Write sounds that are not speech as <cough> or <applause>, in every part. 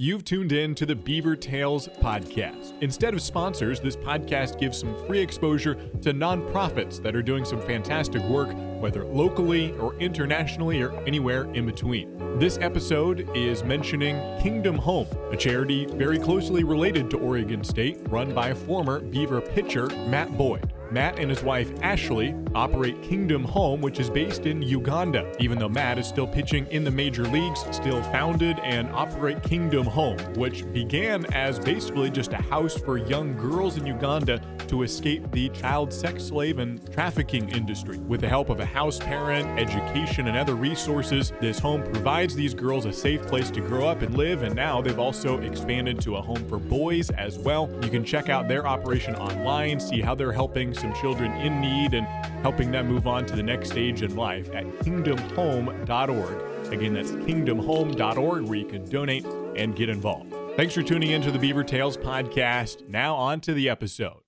You've tuned in to the Beaver Tales podcast. Instead of sponsors, this podcast gives some free exposure to nonprofits that are doing some fantastic work, whether locally or internationally or anywhere in between. This episode is mentioning Kingdom Home, a charity very closely related to Oregon State, run by former Beaver pitcher Matt Boyd. Matt and his wife Ashley operate Kingdom Home, which is based in Uganda. Even though Matt is still pitching in the major leagues, still founded and operate Kingdom Home, which began as basically just a house for young girls in Uganda to escape the child sex slave and trafficking industry. With the help of a house parent, education, and other resources, this home provides these girls a safe place to grow up and live, and now they've also expanded to a home for boys as well. You can check out their operation online, see how they're helping some children in need and helping them move on to the next stage in life at kingdomhome.org. Again, that's kingdomhome.org where you can donate and get involved. Thanks for tuning in to the Beaver Tales podcast. Now, on to the episode.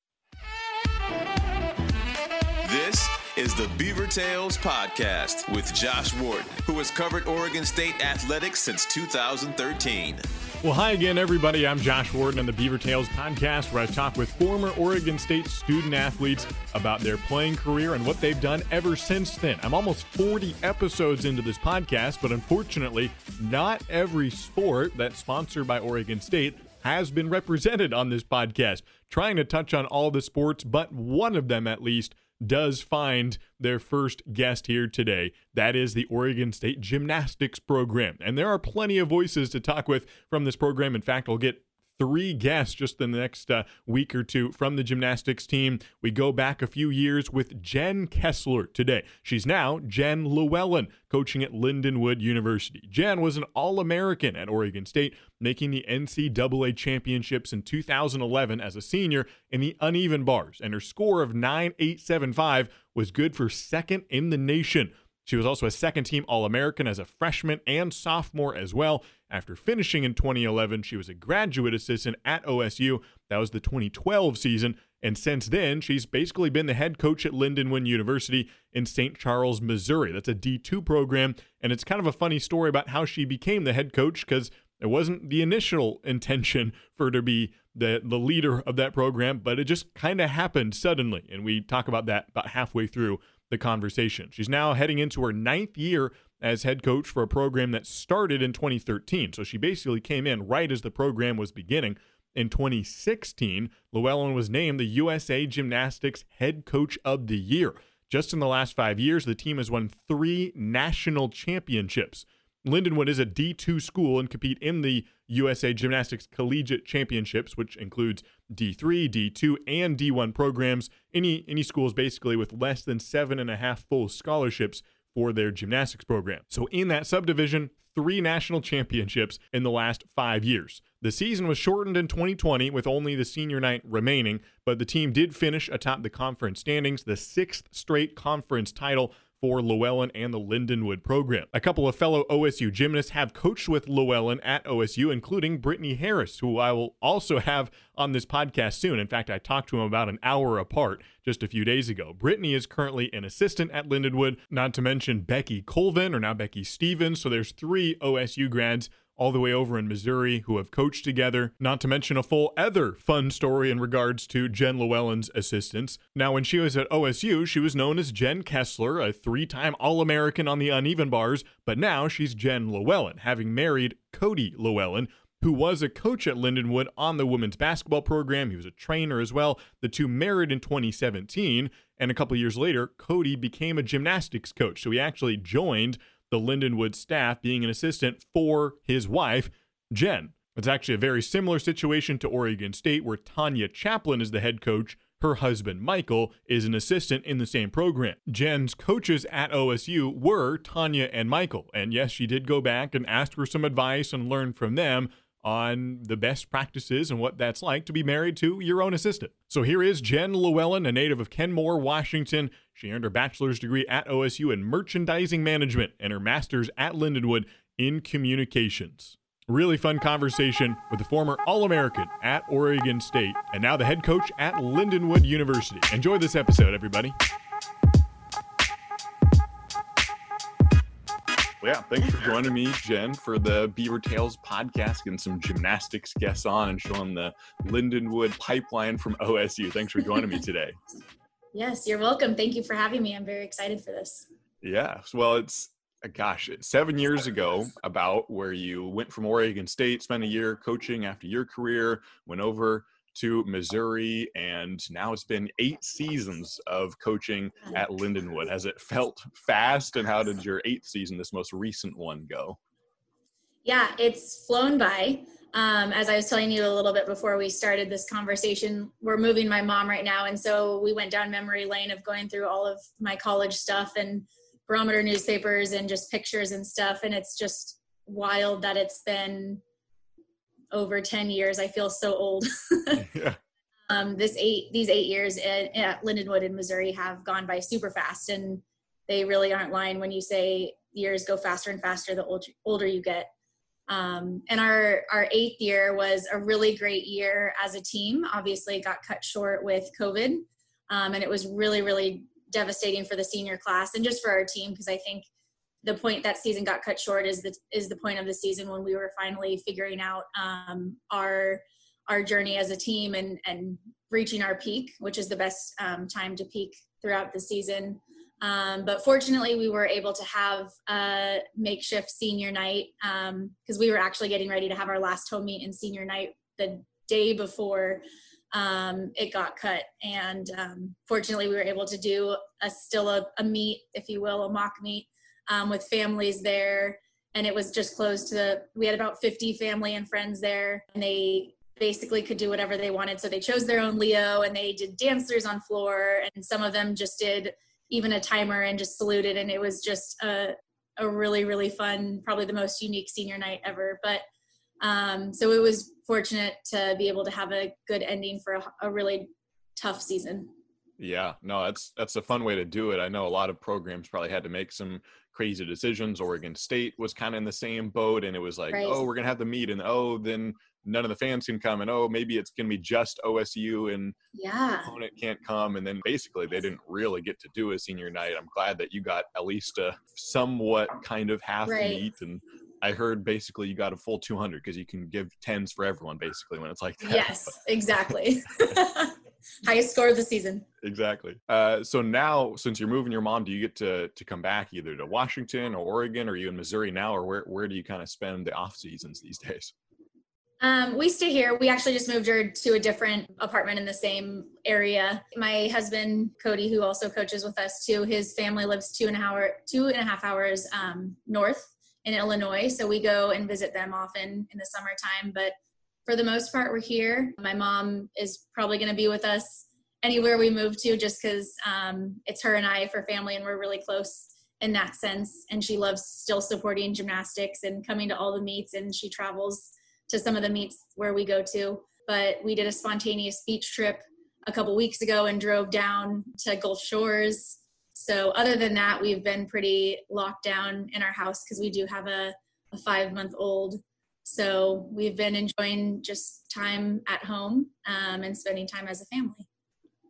This is the Beaver Tales Podcast with Josh Ward, who has covered Oregon State athletics since 2013. Well, hi again, everybody. I'm Josh Worden on the Beaver Tales podcast, where I talk with former Oregon State student athletes about their playing career and what they've done ever since then. I'm almost 40 episodes into this podcast, but unfortunately, not every sport that's sponsored by Oregon State has been represented on this podcast. Trying to touch on all the sports, but one of them at least does find their first guest here today. That is the Oregon State Gymnastics Program. And there are plenty of voices to talk with from this program. In fact, we'll get three guests just in the next uh, week or two from the gymnastics team. We go back a few years with Jen Kessler today. She's now Jen Llewellyn, coaching at Lindenwood University. Jen was an All American at Oregon State, making the NCAA championships in 2011 as a senior in the uneven bars, and her score of 9.875 was good for second in the nation. She was also a second team All American as a freshman and sophomore as well. After finishing in 2011, she was a graduate assistant at OSU. That was the 2012 season. And since then, she's basically been the head coach at Lindenwood University in St. Charles, Missouri. That's a D2 program. And it's kind of a funny story about how she became the head coach because it wasn't the initial intention <laughs> for her to be the, the leader of that program, but it just kind of happened suddenly. And we talk about that about halfway through the conversation. She's now heading into her ninth year as head coach for a program that started in 2013. So she basically came in right as the program was beginning. In 2016, Llewellyn was named the USA Gymnastics Head Coach of the Year. Just in the last five years, the team has won three national championships. Lindenwood is a D2 school and compete in the USA Gymnastics Collegiate Championships, which includes D3, D2, and D1 programs. Any any schools basically with less than seven and a half full scholarships for their gymnastics program. So in that subdivision, three national championships in the last five years. The season was shortened in 2020 with only the senior night remaining, but the team did finish atop the conference standings, the sixth straight conference title for Llewellyn and the Lindenwood program. A couple of fellow OSU gymnasts have coached with Llewellyn at OSU, including Brittany Harris, who I will also have on this podcast soon. In fact, I talked to him about an hour apart just a few days ago. Brittany is currently an assistant at Lindenwood, not to mention Becky Colvin, or now Becky Stevens. So there's three OSU grads all the way over in Missouri who have coached together, not to mention a full other fun story in regards to Jen Llewellyn's assistance. Now, when she was at OSU, she was known as Jen Kessler, a three time All American on the uneven bars, but now she's Jen Llewellyn, having married Cody Llewellyn, who was a coach at Lindenwood on the women's basketball program. He was a trainer as well. The two married in 2017, and a couple years later, Cody became a gymnastics coach. So he actually joined the Lindenwood staff being an assistant for his wife, Jen. It's actually a very similar situation to Oregon State, where Tanya Chaplin is the head coach. Her husband, Michael, is an assistant in the same program. Jen's coaches at OSU were Tanya and Michael. And yes, she did go back and ask for some advice and learn from them on the best practices and what that's like to be married to your own assistant. So here is Jen Llewellyn, a native of Kenmore, Washington. She earned her bachelor's degree at OSU in merchandising management and her master's at Lindenwood in communications. Really fun conversation with the former All American at Oregon State and now the head coach at Lindenwood University. Enjoy this episode, everybody. Well, yeah, thanks for joining me, Jen, for the Beaver Tales podcast and some gymnastics guests on and showing the Lindenwood pipeline from OSU. Thanks for joining me today. Yes, you're welcome. Thank you for having me. I'm very excited for this. Yeah, well, it's gosh, seven years ago, about where you went from Oregon State, spent a year coaching after your career, went over to Missouri, and now it's been eight seasons of coaching at Lindenwood. Has it felt fast, and how did your eighth season, this most recent one, go? Yeah, it's flown by. Um, as I was telling you a little bit before we started this conversation, we're moving my mom right now, and so we went down memory lane of going through all of my college stuff and barometer newspapers and just pictures and stuff, and it's just wild that it's been over 10 years. I feel so old. <laughs> yeah. Um, this eight, these eight years at, at Lindenwood in Missouri have gone by super fast, and they really aren't lying when you say years go faster and faster the older, older you get. Um, and our our eighth year was a really great year as a team. Obviously, got cut short with COVID, um, and it was really really devastating for the senior class and just for our team because I think the point that season got cut short is the is the point of the season when we were finally figuring out um, our our journey as a team and and reaching our peak, which is the best um, time to peak throughout the season. Um, but fortunately, we were able to have a makeshift senior night because um, we were actually getting ready to have our last home meet in senior night the day before um, it got cut. And um, fortunately, we were able to do a still a, a meet, if you will, a mock meet um, with families there. And it was just closed to the, we had about 50 family and friends there. And they basically could do whatever they wanted. So they chose their own Leo and they did dancers on floor. And some of them just did even a timer and just saluted. And it was just a, a really, really fun, probably the most unique senior night ever. But um, so it was fortunate to be able to have a good ending for a, a really tough season. Yeah, no, that's that's a fun way to do it. I know a lot of programs probably had to make some crazy decisions. Oregon State was kind of in the same boat, and it was like, oh, right. oh, we're gonna have the meet, and oh, then none of the fans can come, and oh, maybe it's gonna be just OSU, and yeah, opponent can't come, and then basically they didn't really get to do a senior night. I'm glad that you got at least a somewhat kind of half right. meet, and I heard basically you got a full 200 because you can give tens for everyone basically when it's like that. Yes, exactly. <laughs> <laughs> highest score of the season. Exactly. Uh, so now, since you're moving your mom, do you get to to come back either to Washington or Oregon, or are you in Missouri now, or where where do you kind of spend the off seasons these days? Um, we stay here. We actually just moved her to a different apartment in the same area. My husband Cody, who also coaches with us too, his family lives two and a hour two and a half hours um, north in Illinois, so we go and visit them often in the summertime. But for the most part, we're here. My mom is probably going to be with us anywhere we move to just because um, it's her and I for family and we're really close in that sense. And she loves still supporting gymnastics and coming to all the meets and she travels to some of the meets where we go to. But we did a spontaneous beach trip a couple weeks ago and drove down to Gulf Shores. So other than that, we've been pretty locked down in our house because we do have a, a five month old so we've been enjoying just time at home um, and spending time as a family.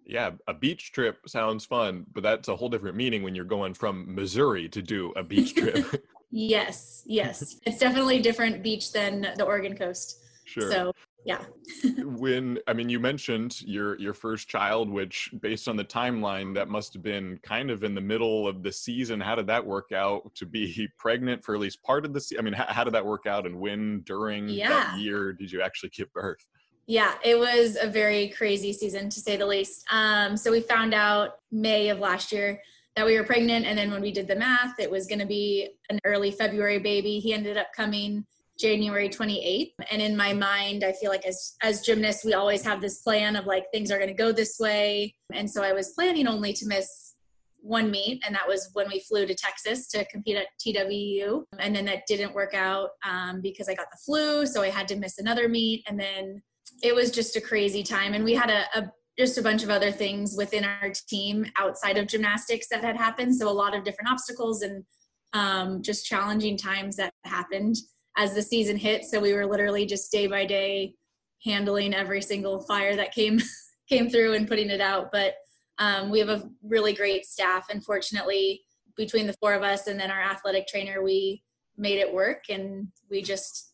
Yeah, a beach trip sounds fun, but that's a whole different meaning when you're going from Missouri to do a beach trip. <laughs> yes, yes. It's definitely a different beach than the Oregon coast. Sure. So yeah. <laughs> When i mean you mentioned your your first child which based on the timeline that must have been kind of in the middle of the season. How did that work out to be <laughs> pregnant for at least part of the season i mean how, how did that work out and when during yeah. that year did you actually give birth? Yeah it was a very crazy season to say the least. Um, so we found out may of last year that we were pregnant and then when we did the math it was going to be an early february baby. He ended up coming January 28th. And in my mind, I feel like as as gymnasts, we always have this plan of like things are going to go this way. And so I was planning only to miss one meet, and that was when we flew to Texas to compete at TWU. And then that didn't work out um, because I got the flu, so I had to miss another meet. And then it was just a crazy time, and we had a, a just a bunch of other things within our team outside of gymnastics that had happened. So a lot of different obstacles and um, just challenging times that happened as the season hit. So we were literally just day by day handling every single fire that came <laughs> came through and putting it out. But um, we have a really great staff, and fortunately, between the four of us and then our athletic trainer, we made it work and we just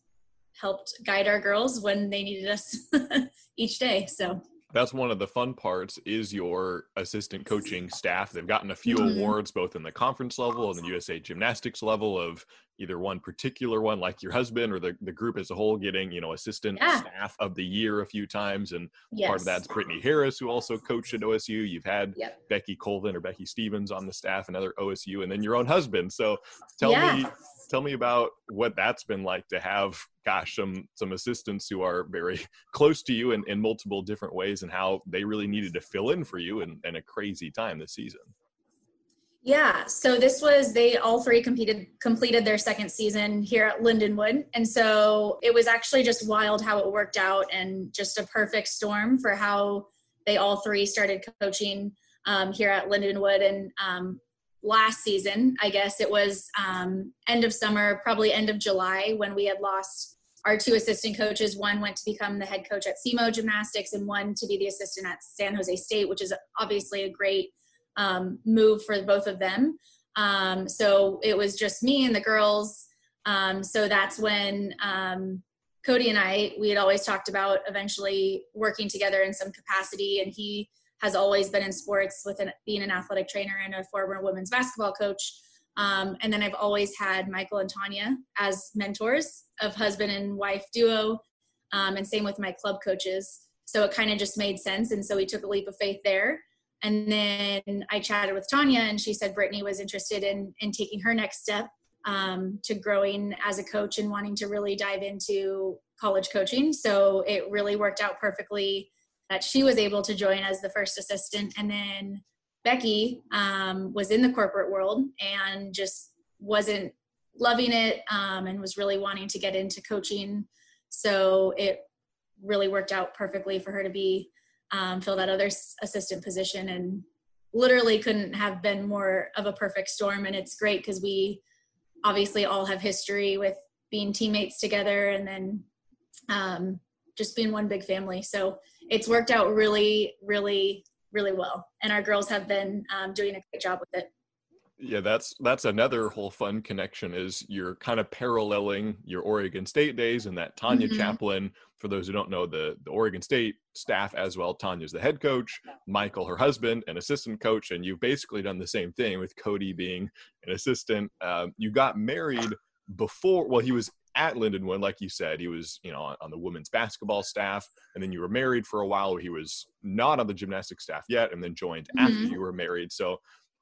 helped guide our girls when they needed us <laughs> each day. So that's one of the fun parts is your assistant coaching staff they've gotten a few mm-hmm. awards both in the conference level and the usa gymnastics level of either one particular one like your husband or the, the group as a whole getting you know assistant yeah. staff of the year a few times and yes. part of that's brittany harris who also coached at osu you've had yep. becky colvin or becky stevens on the staff another osu and then your own husband so tell yeah. me tell me about what that's been like to have gosh some some assistants who are very <laughs> close to you in, in multiple different ways and how they really needed to fill in for you in, in a crazy time this season yeah so this was they all three competed completed their second season here at lindenwood and so it was actually just wild how it worked out and just a perfect storm for how they all three started coaching um, here at lindenwood and um, last season, I guess it was um, end of summer, probably end of July, when we had lost our two assistant coaches. One went to become the head coach at SEMO Gymnastics, and one to be the assistant at San Jose State, which is obviously a great um, move for both of them. Um, so it was just me and the girls. Um, so that's when um, Cody and I, we had always talked about eventually working together in some capacity, and he has always been in sports with an, being an athletic trainer and a former women's basketball coach. Um, and then I've always had Michael and Tanya as mentors of husband and wife duo, um, and same with my club coaches. So it kind of just made sense. And so we took a leap of faith there. And then I chatted with Tanya, and she said Brittany was interested in, in taking her next step um, to growing as a coach and wanting to really dive into college coaching. So it really worked out perfectly that she was able to join as the first assistant. And then Becky um, was in the corporate world and just wasn't loving it um, and was really wanting to get into coaching. So it really worked out perfectly for her to be um, fill that other assistant position and literally couldn't have been more of a perfect storm. And it's great because we obviously all have history with being teammates together and then um, just being one big family. So it's worked out really, really, really well. And our girls have been um, doing a great job with it. Yeah, that's that's another whole fun connection is you're kind of paralleling your Oregon State days and that Tanya mm-hmm. Chaplin, for those who don't know the, the Oregon State staff as well, Tanya's the head coach, Michael, her husband, an assistant coach, and you've basically done the same thing with Cody being an assistant. Um, you got married before, well, he was at Lindenwood, like you said, he was, you know, on, on, the women's basketball staff, and then you were married for a while. He was not on the gymnastics staff yet, and then joined mm-hmm. after you were married. So,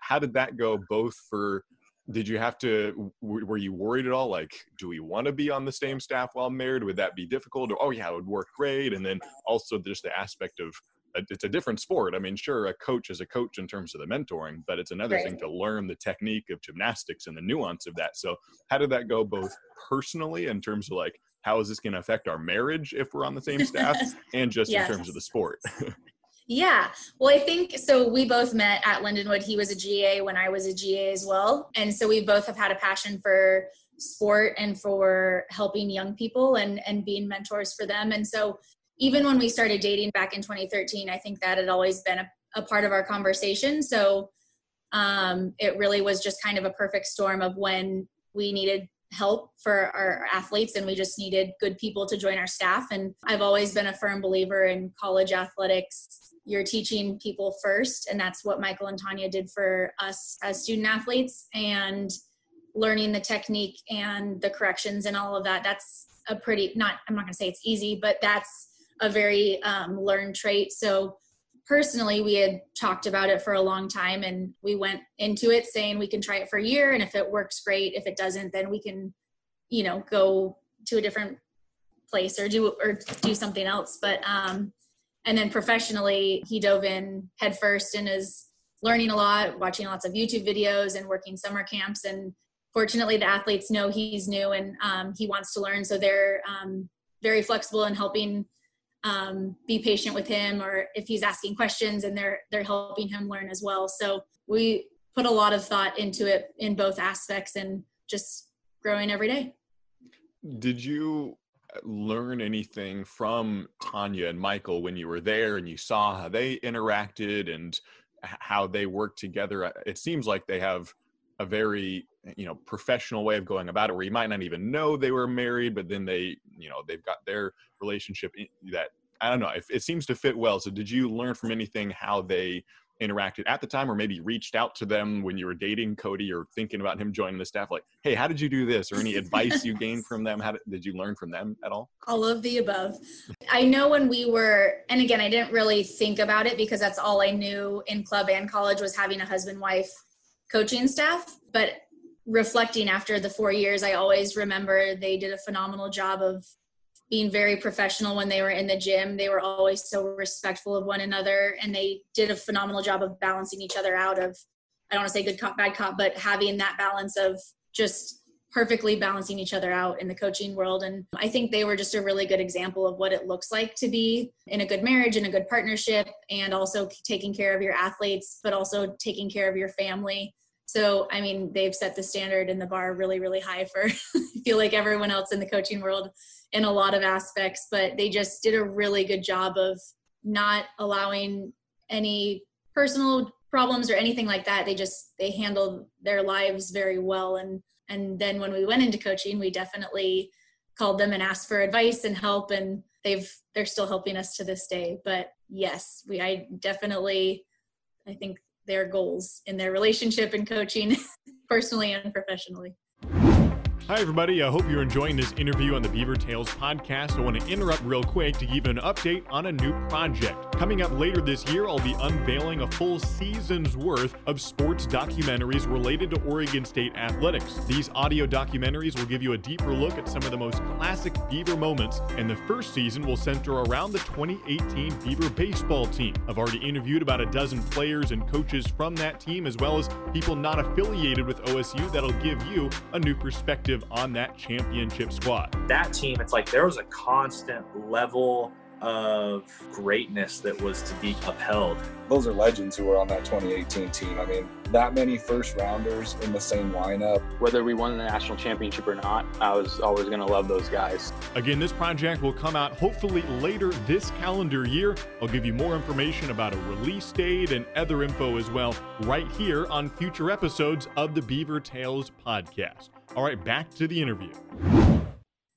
how did that go? Both for, did you have to? Were you worried at all? Like, do we want to be on the same staff while married? Would that be difficult? Or oh yeah, it would work great. And then also just the aspect of uh, it's a different sport. I mean, sure, a coach is a coach in terms of the mentoring, but it's another right. thing to learn the technique of gymnastics and the nuance of that. So, how did that go both personally in terms of like, how is this going to affect our marriage if we're on the same staff <laughs> and just yes. in terms of the sport? <laughs> yeah. Well, I think so. We both met at Lindenwood. He was a GA when I was a GA as well. And so we both have had a passion for sport and for helping young people and, and being mentors for them. And so even when we started dating back in 2013, I think that had always been a, a part of our conversation. So um, it really was just kind of a perfect storm of when we needed help for our athletes and we just needed good people to join our staff. And I've always been a firm believer in college athletics. You're teaching people first, and that's what Michael and Tanya did for us as student athletes. And learning the technique and the corrections and all of that that's a pretty not i'm not going to say it's easy but that's a very um, learned trait. So personally, we had talked about it for a long time and we went into it saying we can try it for a year. And if it works, great. If it doesn't, then we can, you know, go to a different place or do, or do something else. But, um, and then professionally, he dove in headfirst and is learning a lot, watching lots of YouTube videos and working summer camps. And fortunately, the athletes know he's new and um, he wants to learn. So they're um, very flexible in helping um, be patient with him or if he's asking questions and they're they're helping him learn as well so we put a lot of thought into it in both aspects and just growing every day did you learn anything from tanya and michael when you were there and you saw how they interacted and how they work together? It seems like they have a very you know professional way of going about it where you might not even know they were married but then they you know they've got their relationship that i don't know it, it seems to fit well. So did you learn from anything how they interacted at the time or maybe reached out to them when you were dating cody or thinking about him joining the staff like hey how did you do this? or any <laughs> advice you gained from them? How did, did you learn from them at all? All of the above. I know when we were and again i didn't really think about it because that's all i knew in club and college was having a husband wife coaching staff but reflecting after the four years i always remember they did a phenomenal job of being very professional when they were in the gym. They were always so respectful of one another and they did a phenomenal job of balancing each other out of I don't want to say good cop, bad cop, but having that balance of just perfectly balancing each other out in the coaching world. And I think they were just a really good example of what it looks like to be in a good marriage and a good partnership and also taking care of your athletes, but also taking care of your family. So, I mean, they've set the standard and the bar really, really high for <laughs> I feel like everyone else in the coaching world in a lot of aspects, but they just did a really good job of not allowing any personal problems or anything like that. They just they handled their lives very well and and then when we went into coaching, we definitely called them and asked for advice and help and they've they're still helping us to this day. But yes, we I definitely I think their goals in their relationship and coaching <laughs> personally and professionally. Hi, everybody. I hope you're enjoying this interview on the Beaver Tales podcast. I want to interrupt real quick to give an update on a new project. Coming up later this year, I'll be unveiling a full season's worth of sports documentaries related to Oregon State athletics. These audio documentaries will give you a deeper look at some of the most classic Beaver moments, and the first season will center around the 2018 Beaver baseball team. I've already interviewed about a dozen players and coaches from that team, as well as people not affiliated with OSU that'll give you a new perspective perspective on that championship squad. That team, it's like there was a constant level of greatness that was to be upheld. Those are legends who were on that 2018 team. I mean, that many first rounders in the same lineup. Whether we won the national championship or not, I was always going to love those guys. Again, this project will come out hopefully later this calendar year. I'll give you more information about a release date and other info as well right here on future episodes of the Beaver Tales podcast. All right, back to the interview.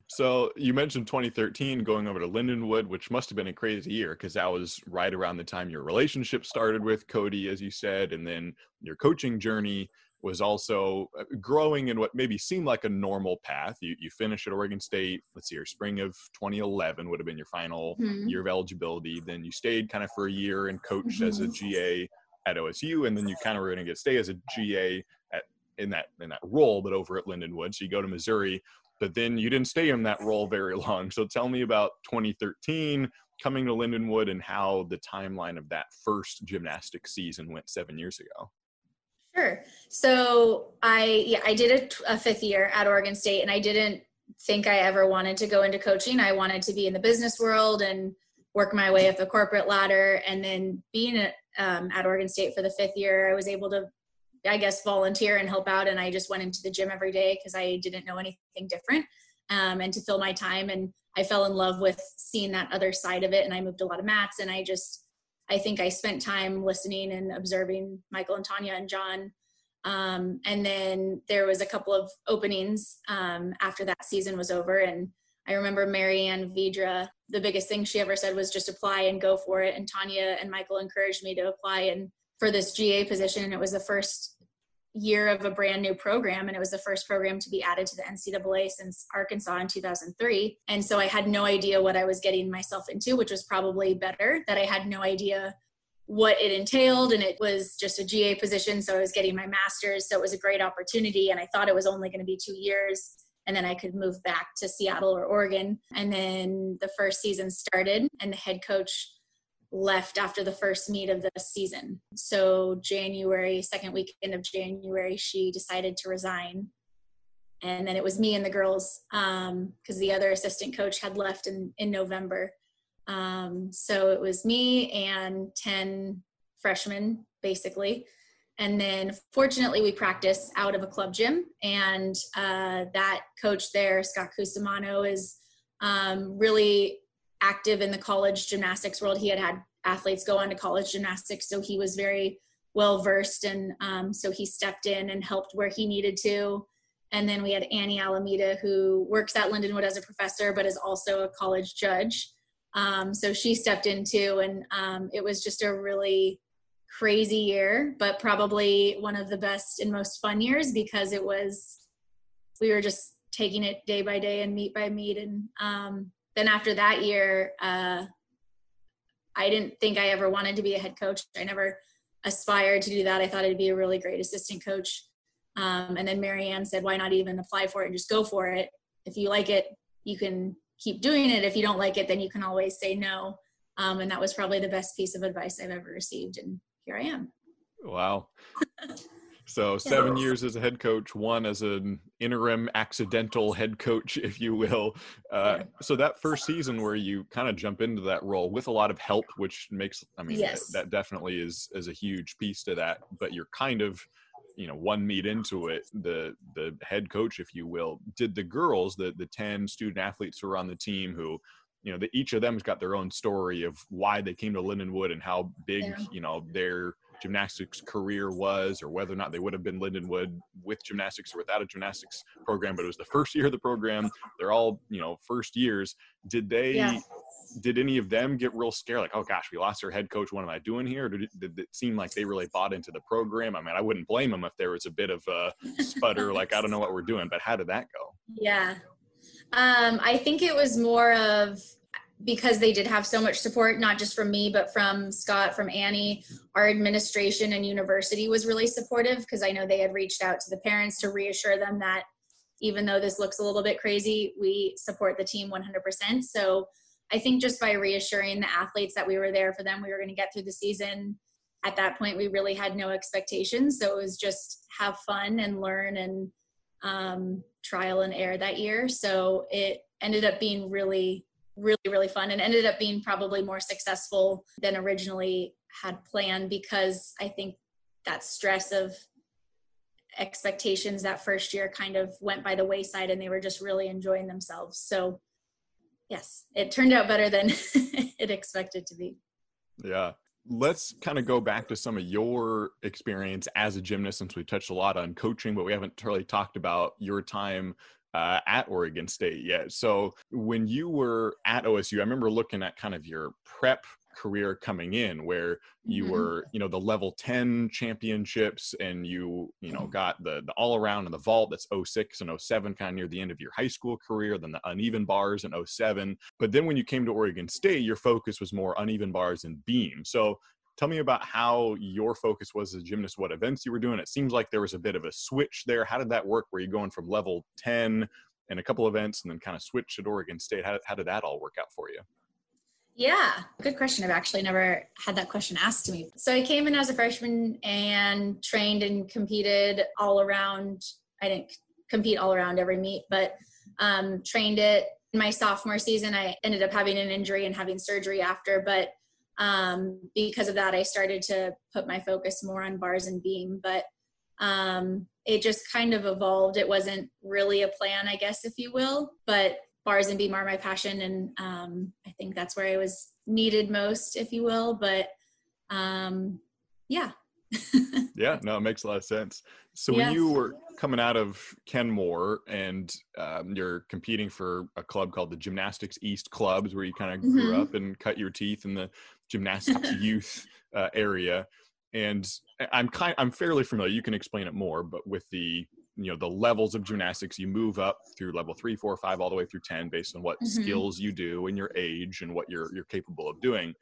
So you mentioned 2013 going over to Lindenwood, which must have been a crazy year because that was right around the time your relationship started with Cody, as you said, and then your coaching journey was also uh, growing in what maybe seemed like a normal path. You you finished at Oregon State. Let's see, your spring of 2011 would have been your final mm-hmm. year of eligibility. Then you stayed kind of for a year and coached mm-hmm. as a mm-hmm. GA at OSU, and then you kind of were going to get stay as a GA in that in that role, but over at Lindenwood. So you go to Missouri, but then you didn't stay in that role very <laughs> long. So tell me about 2013 coming to Lindenwood and how the timeline of that first gymnastics season went seven years ago. Sure. So I yeah I did a, a fifth year at Oregon State, and I didn't think I ever wanted to go into coaching. I wanted to be in the business world and work my way up the corporate ladder. And then being at, um, at Oregon State for the fifth year, I was able to I guess, volunteer and help out. And I just went into the gym every day because I didn't know anything different um, and to fill my time. And I fell in love with seeing that other side of it. And I moved a lot of mats. And I just, I think I spent time listening and observing Michael and Tanya and John. Um, and then there was a couple of openings um, after that season was over. And I remember Marianne Vidra, the biggest thing she ever said was just apply and go for it. And Tanya and Michael encouraged me to apply and for this GA position. And it was the first year of a brand new program and it was the first program to be added to the ncaa since arkansas in 2003 and so i had no idea what i was getting myself into which was probably better that i had no idea what it entailed and it was just a ga position so i was getting my master's so it was a great opportunity and i thought it was only going to be two years and then i could move back to seattle or oregon. And then the first season started and the head coach left after the first meet of the season. So January, second weekend of January, she decided to resign. And then it was me and the girls because um, the other assistant coach had left in, in November. Um, so it was me and 10 freshmen, basically. And then fortunately, we practice out of a club gym. And uh, that coach there, Scott Cusimano, is um, really active in the college gymnastics world. He had had athletes go on to college gymnastics, so he was very well versed and um, so he stepped in and helped where he needed to. And then we had annie alameda who works at lindenwood as a professor but is also a college judge. Um, so she stepped in too and um, it was just a really crazy year but probably one of the best and most fun years because it was we were just taking it day by day and meet by meet. And um, then after that year uh, i didn't think i ever wanted to be a head coach i never aspired to do that. I thought I'd be a really great assistant coach. Um, and then Marianne said, why not even apply for it and just go for it? If you like it, you can keep doing it. If you don't like it, then you can always say no. Um, and that was probably the best piece of advice I've ever received. And here I am. Wow. <laughs> So seven years as a head coach, one as an interim accidental head coach, <laughs> if you will. Uh, so that first season where you kind of jump into that role with a lot of help, which makes, I mean, yes. that definitely is is a huge piece to that. But you're kind of, you know, one meet into it, the the head coach, if you will. Did the girls, the the ten student athletes who are on the team who you know, the, each of them has got their own story of why they came to Lindenwood and how big, yeah. you know, their gymnastics career was or whether or not they would have been Lindenwood with gymnastics or without a gymnastics program, but it was the first year of the program. They're all, you know, first years. Did they, yeah. did any of them get real scared? Like, oh gosh, we lost our head coach. What am I doing here? Did it, did it seem like they really bought into the program? I mean, I wouldn't blame them if there was a bit of a sputter, like, I don't know what we're doing, but how did that go? Yeah. Um, I think it was more of because they did have so much support, not just from me, but from Scott, from Annie, our administration and university was really supportive because I know they had reached out to the parents to reassure them that even though this looks a little bit crazy, we support the team 100%. So I think just by reassuring the athletes that we were there for them, we were going to get through the season. At that point, we really had no expectations. So it was just have fun and learn and um, trial and error that year. So it ended up being really really really fun and ended up being probably more successful than originally had planned because i think that stress of expectations that first year kind of went by the wayside and they were just really enjoying themselves. So yes it turned out better than <laughs> it expected to be. Yeah. Let's kind of go back to some of your experience as a gymnast since we touched a lot on coaching but we haven't really talked about your time uh, at Oregon State yet. So when you were at OSU, I remember looking at kind of your prep career coming in where you mm-hmm. were you know the level 10 championships and you you know got the the all around and the vault that's 06 and 07 kind of near the end of your high school career then the uneven bars in 07 but then when you came to oregon state your focus was more uneven bars and beam so Tell me about how your focus was as a gymnast, what events you were doing. It seems like there was a bit of a switch there. How did that work? Were you going from level 10 and a couple events and then kind of switch at Oregon State? How, how did that all work out for you? Yeah, good question. I've actually never had that question asked to me. So I came in as a freshman and trained and competed all around. I didn't compete all around every meet, but um, trained it. In my sophomore season, I ended up having an injury and having surgery after, but um, because of that, I started to put my focus more on bars and beam. But um, it just kind of evolved. It wasn't really a plan, I guess, if you will. But bars and beam are my passion, and um, I think that's where I was needed most, if you will. But um, yeah. <laughs> yeah, no, it makes a lot of sense. So when you were coming out of Kenmore and um, you're competing for a club called the Gymnastics East Clubs, where you kind of grew mm-hmm. up and cut your teeth in the gymnastics <laughs> youth uh, area, and I'm kind I'm fairly familiar. You can explain it more, but with the you know the levels of gymnastics, you move up through level three, four, five, all the way through ten, based on what mm-hmm. skills you do and your age and what you're you're capable of doing.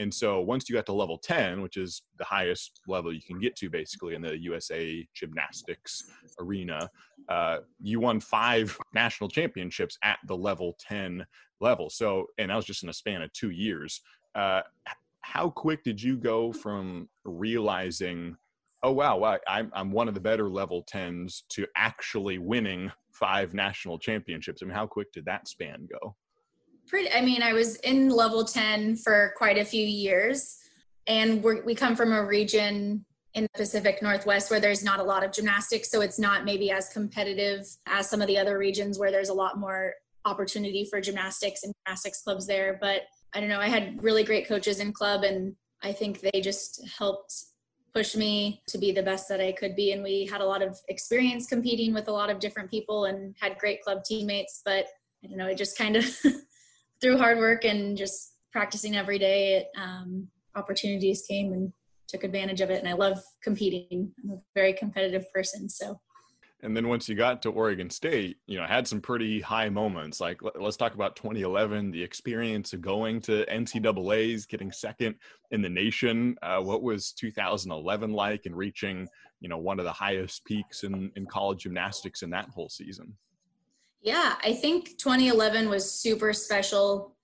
And so once you got to level 10, which is the highest level you can get to basically in the USA gymnastics arena, uh, you won five <laughs> national championships at the level 10 level. So, and that was just in a span of two years. Uh, how quick did you go from realizing, oh wow, I'm I'm one of the better level tens to actually winning five national championships? I mean, how quick did that span go? Pretty. I mean, I was in level ten for quite a few years, and we come from a region in the Pacific Northwest where there's not a lot of gymnastics, so it's not maybe as competitive as some of the other regions where there's a lot more opportunity for gymnastics and gymnastics clubs there. But I don't know, I had really great coaches in club and I think they just helped push me to be the best that I could be. And we had a lot of experience competing with a lot of different people and had great club teammates. But I don't know, it just kind of <laughs> through hard work and just practicing every day, it, um, opportunities came and took advantage of it. And I love competing. I'm a very competitive person. So and then once you got to Oregon State, you know, had some pretty high moments. Like let's talk about 2011, the experience of going to NCAA's, getting second in the nation. Uh, what was 2011 like, and reaching, you know, one of the highest peaks in in college gymnastics in that whole season? Yeah, I think 2011 was super special.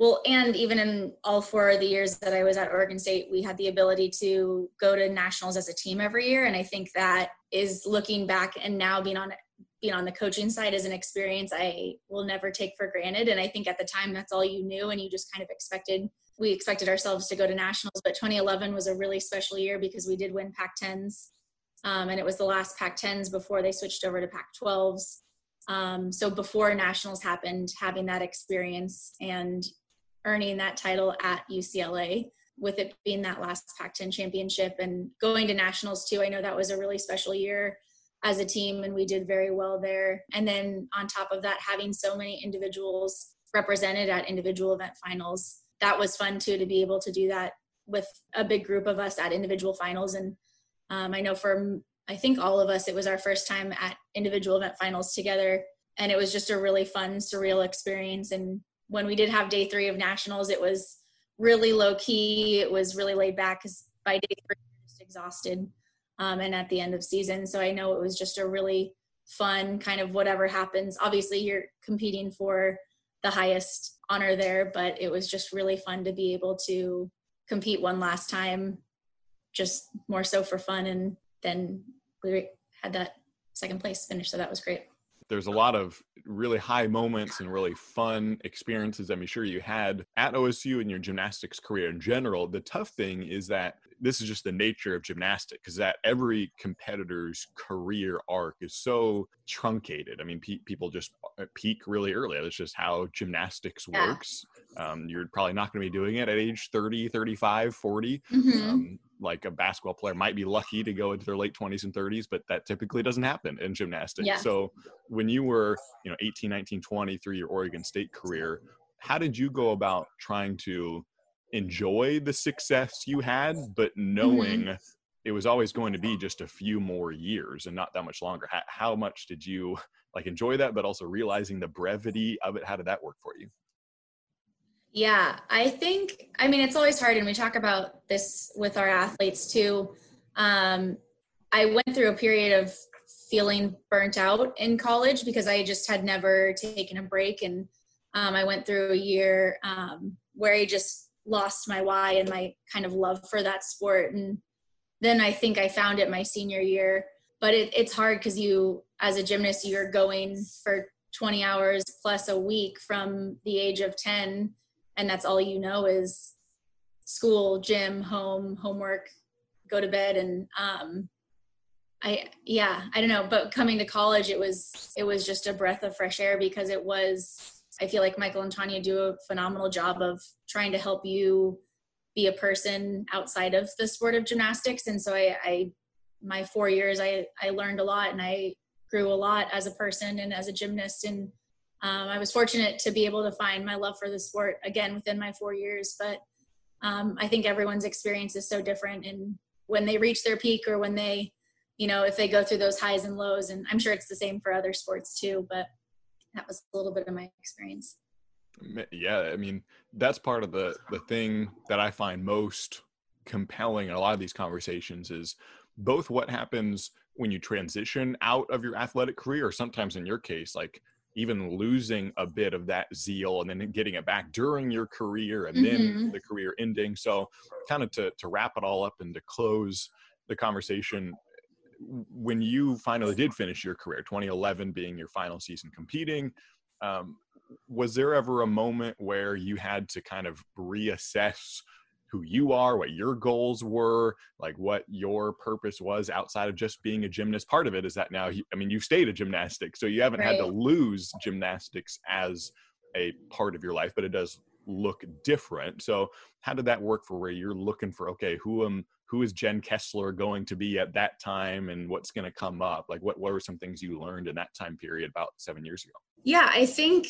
Well, and even in all four of the years that I was at Oregon State, we had the ability to go to nationals as a team every year, and I think that is looking back and now being on being on the coaching side is an experience I will never take for granted. And I think at the time that's all you knew, and you just kind of expected. We expected ourselves to go to nationals, but 2011 was a really special year because we did win Pac-10s, um, and it was the last Pac-10s before they switched over to Pac-12s. Um, so before nationals happened, having that experience and earning that title at UCLA with it being that last Pac 10 championship and going to nationals too. I know that was a really special year as a team and we did very well there. And then on top of that, having so many individuals represented at individual event finals, that was fun too to be able to do that with a big group of us at individual finals. And um, I know for, I think all of us, it was our first time at individual event finals together. And it was just a really fun, surreal experience. And when we did have day three of nationals, it was really low key. It was really laid back because by day three, you're just exhausted. Um, and at the end of season, so I know it was just a really fun kind of whatever happens. Obviously, you're competing for the highest honor there, but it was just really fun to be able to compete one last time, just more so for fun. And then we had that second place finish, so that was great there's a lot of really high moments and really fun experiences I'm sure you had at OSU in your gymnastics career in general. The tough thing is that this is just the nature of gymnastics because that every competitor's career arc is so truncated. I mean, pe- people just uh, peak really early. That's just how gymnastics yeah. works. Um, you're probably not going to be doing it at age 30, 35, 40. Mm-hmm. Um, like a basketball player might be lucky to go into their late 20s and 30s, but that typically doesn't happen in gymnastics. Yeah. So when you were, you know, 18, 19, 20 through your Oregon State career, how did you go about trying to enjoy the success you had, but knowing mm-hmm. it was always going to be just a few more years and not that much longer? How, how much did you like enjoy that, but also realizing the brevity of it? How did that work for you? Yeah, I think, I mean, it's always hard, and we talk about this with our athletes too. Um, I went through a period of feeling burnt out in college because I just had never taken a break. And um, I went through a year um, where I just lost my why and my kind of love for that sport. And then I think I found it my senior year. But it, it's hard because you, as a gymnast, you're going for 20 hours plus a week from the age of 10 and that's all you know is school gym home homework go to bed. And um i yeah i don't know. But coming to college it was it was just a breath of fresh air because it was i feel like michael and tanya do a phenomenal job of trying to help you be a person outside of the sport of gymnastics. And so i, I my four years i i learned a lot and i grew a lot as a person and as a gymnast and um, I was fortunate to be able to find my love for the sport again within my four years, but um, I think everyone's experience is so different. And when they reach their peak or when they, you know, if they go through those highs and lows, and I'm sure it's the same for other sports too, but that was a little bit of my experience. Yeah, I mean, that's part of the the thing that I find most compelling in a lot of these conversations is both what happens when you transition out of your athletic career or sometimes in your case like even losing a bit of that zeal and then getting it back during your career and mm-hmm. then the career ending. So, kind of to, to wrap it all up and to close the conversation, when you finally did finish your career, 2011 being your final season competing, um, was there ever a moment where you had to kind of reassess who you are, what your goals were, like what your purpose was outside of just being a gymnast. Part of it is that now, I mean, you've stayed a gymnastic, so you haven't right. had to lose gymnastics as a part of your life, but it does look different. So how did that work for where you're looking for okay, who am who is Jen Kessler going to be at that time and what's going to come up? Like what what were some things you learned in that time period about 7 years ago? Yeah, I think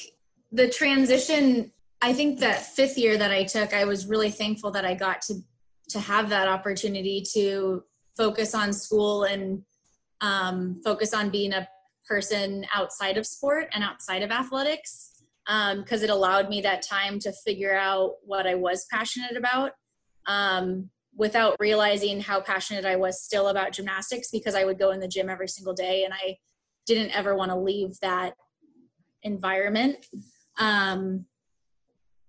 the transition I think that fifth year that I took, I was really thankful that I got to to have that opportunity to focus on school and um, focus on being a person outside of sport and outside of athletics because um, it allowed me that time to figure out what I was passionate about um, without realizing how passionate I was still about gymnastics because I would go in the gym every single day and I didn't ever want to leave that environment. Um,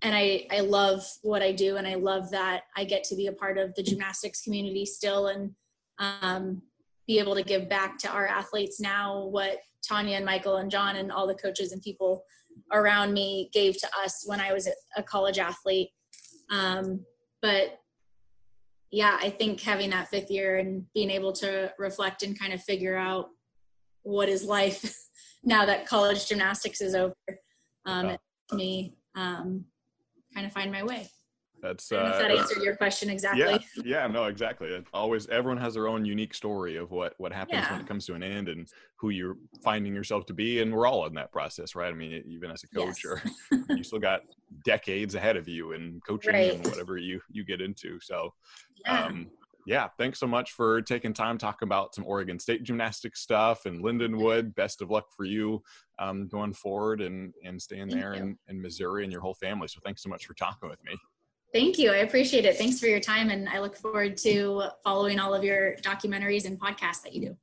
and I, I love what I do and I love that I get to be a part of the gymnastics community still and um, be able to give back to our athletes now what Tanya and Michael and John and all the coaches and people around me gave to us when I was a college athlete. Um, but yeah, I think having that fifth year and being able to reflect and kind of figure out what is life <laughs> now that college gymnastics is over, um, yeah. me um, kind of find my way. That's uh, if that answered your question exactly. Yeah, <laughs> yeah, no, exactly. Always everyone has their own unique story of what what happens yeah. when it comes to an end and who you're finding yourself to be, and we're all in that process, right? I mean, even as a coach, yes. or <laughs> you still got decades ahead of you in coaching right. and whatever you you get into. So, yeah. Um, yeah, thanks so much for taking time talking about some Oregon State gymnastics stuff and Lindenwood. Best of luck for you um, going forward and and staying Thank there in, in Missouri and your whole family. So thanks so much for talking with me. Thank you. I appreciate it. Thanks for your time. And I look forward to following all of your documentaries and podcasts that you do.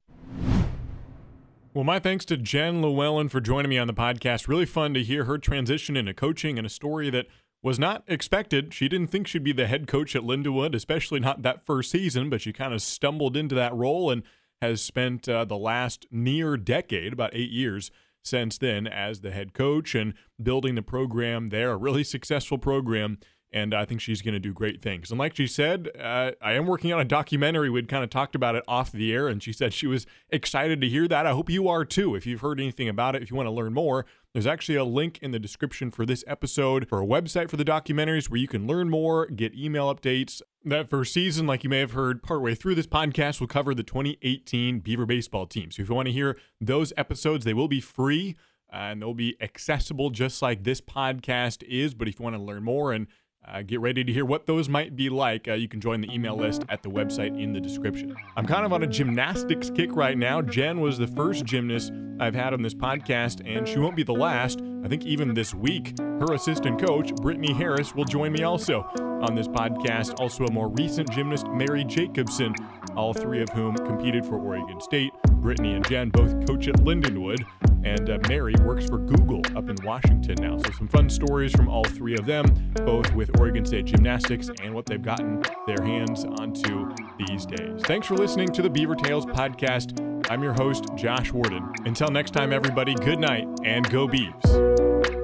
Well, my thanks to Jen Llewellyn for joining me on the podcast. Really fun to hear her transition into coaching and a story that was not expected. She didn't think she'd be the head coach at Lindenwood, especially not that first season, but she kind of stumbled into that role and has spent uh, the last near decade, about eight years since then, as the head coach and building the program there, a really successful program and I think she's going to do great things. And like she said, uh, I am working on a documentary. We'd kind of talked about it off the air, and she said she was excited to hear that. I hope you are too. If you've heard anything about it, if you want to learn more, there's actually a link in the description for this episode for a website for the documentaries where you can learn more, get email updates. That first season, like you may have heard partway through this podcast, will cover the 2018 Beaver baseball team. So if you want to hear those episodes, they will be free. And they'll be accessible just like this podcast is. But if you want to learn more and uh, get ready to hear what those might be like. Uh, you can join the email list at the website in the description. I'm kind of on a gymnastics kick right now. Jen was the first gymnast I've had on this podcast, and she won't be the last. I think even this week, her assistant coach, Brittany Harris, will join me also on this podcast. Also, a more recent gymnast, Mary Jacobson, all three of whom competed for Oregon State. Brittany and Jen both coach at Lindenwood, and uh, Mary works for Google up in Washington now. So, some fun stories from all three of them, both with Oregon State Gymnastics and what they've gotten their hands onto these days. Thanks for listening to the Beaver Tales podcast. I'm your host, Josh Worden. Until next time, everybody, good night and go Beavs.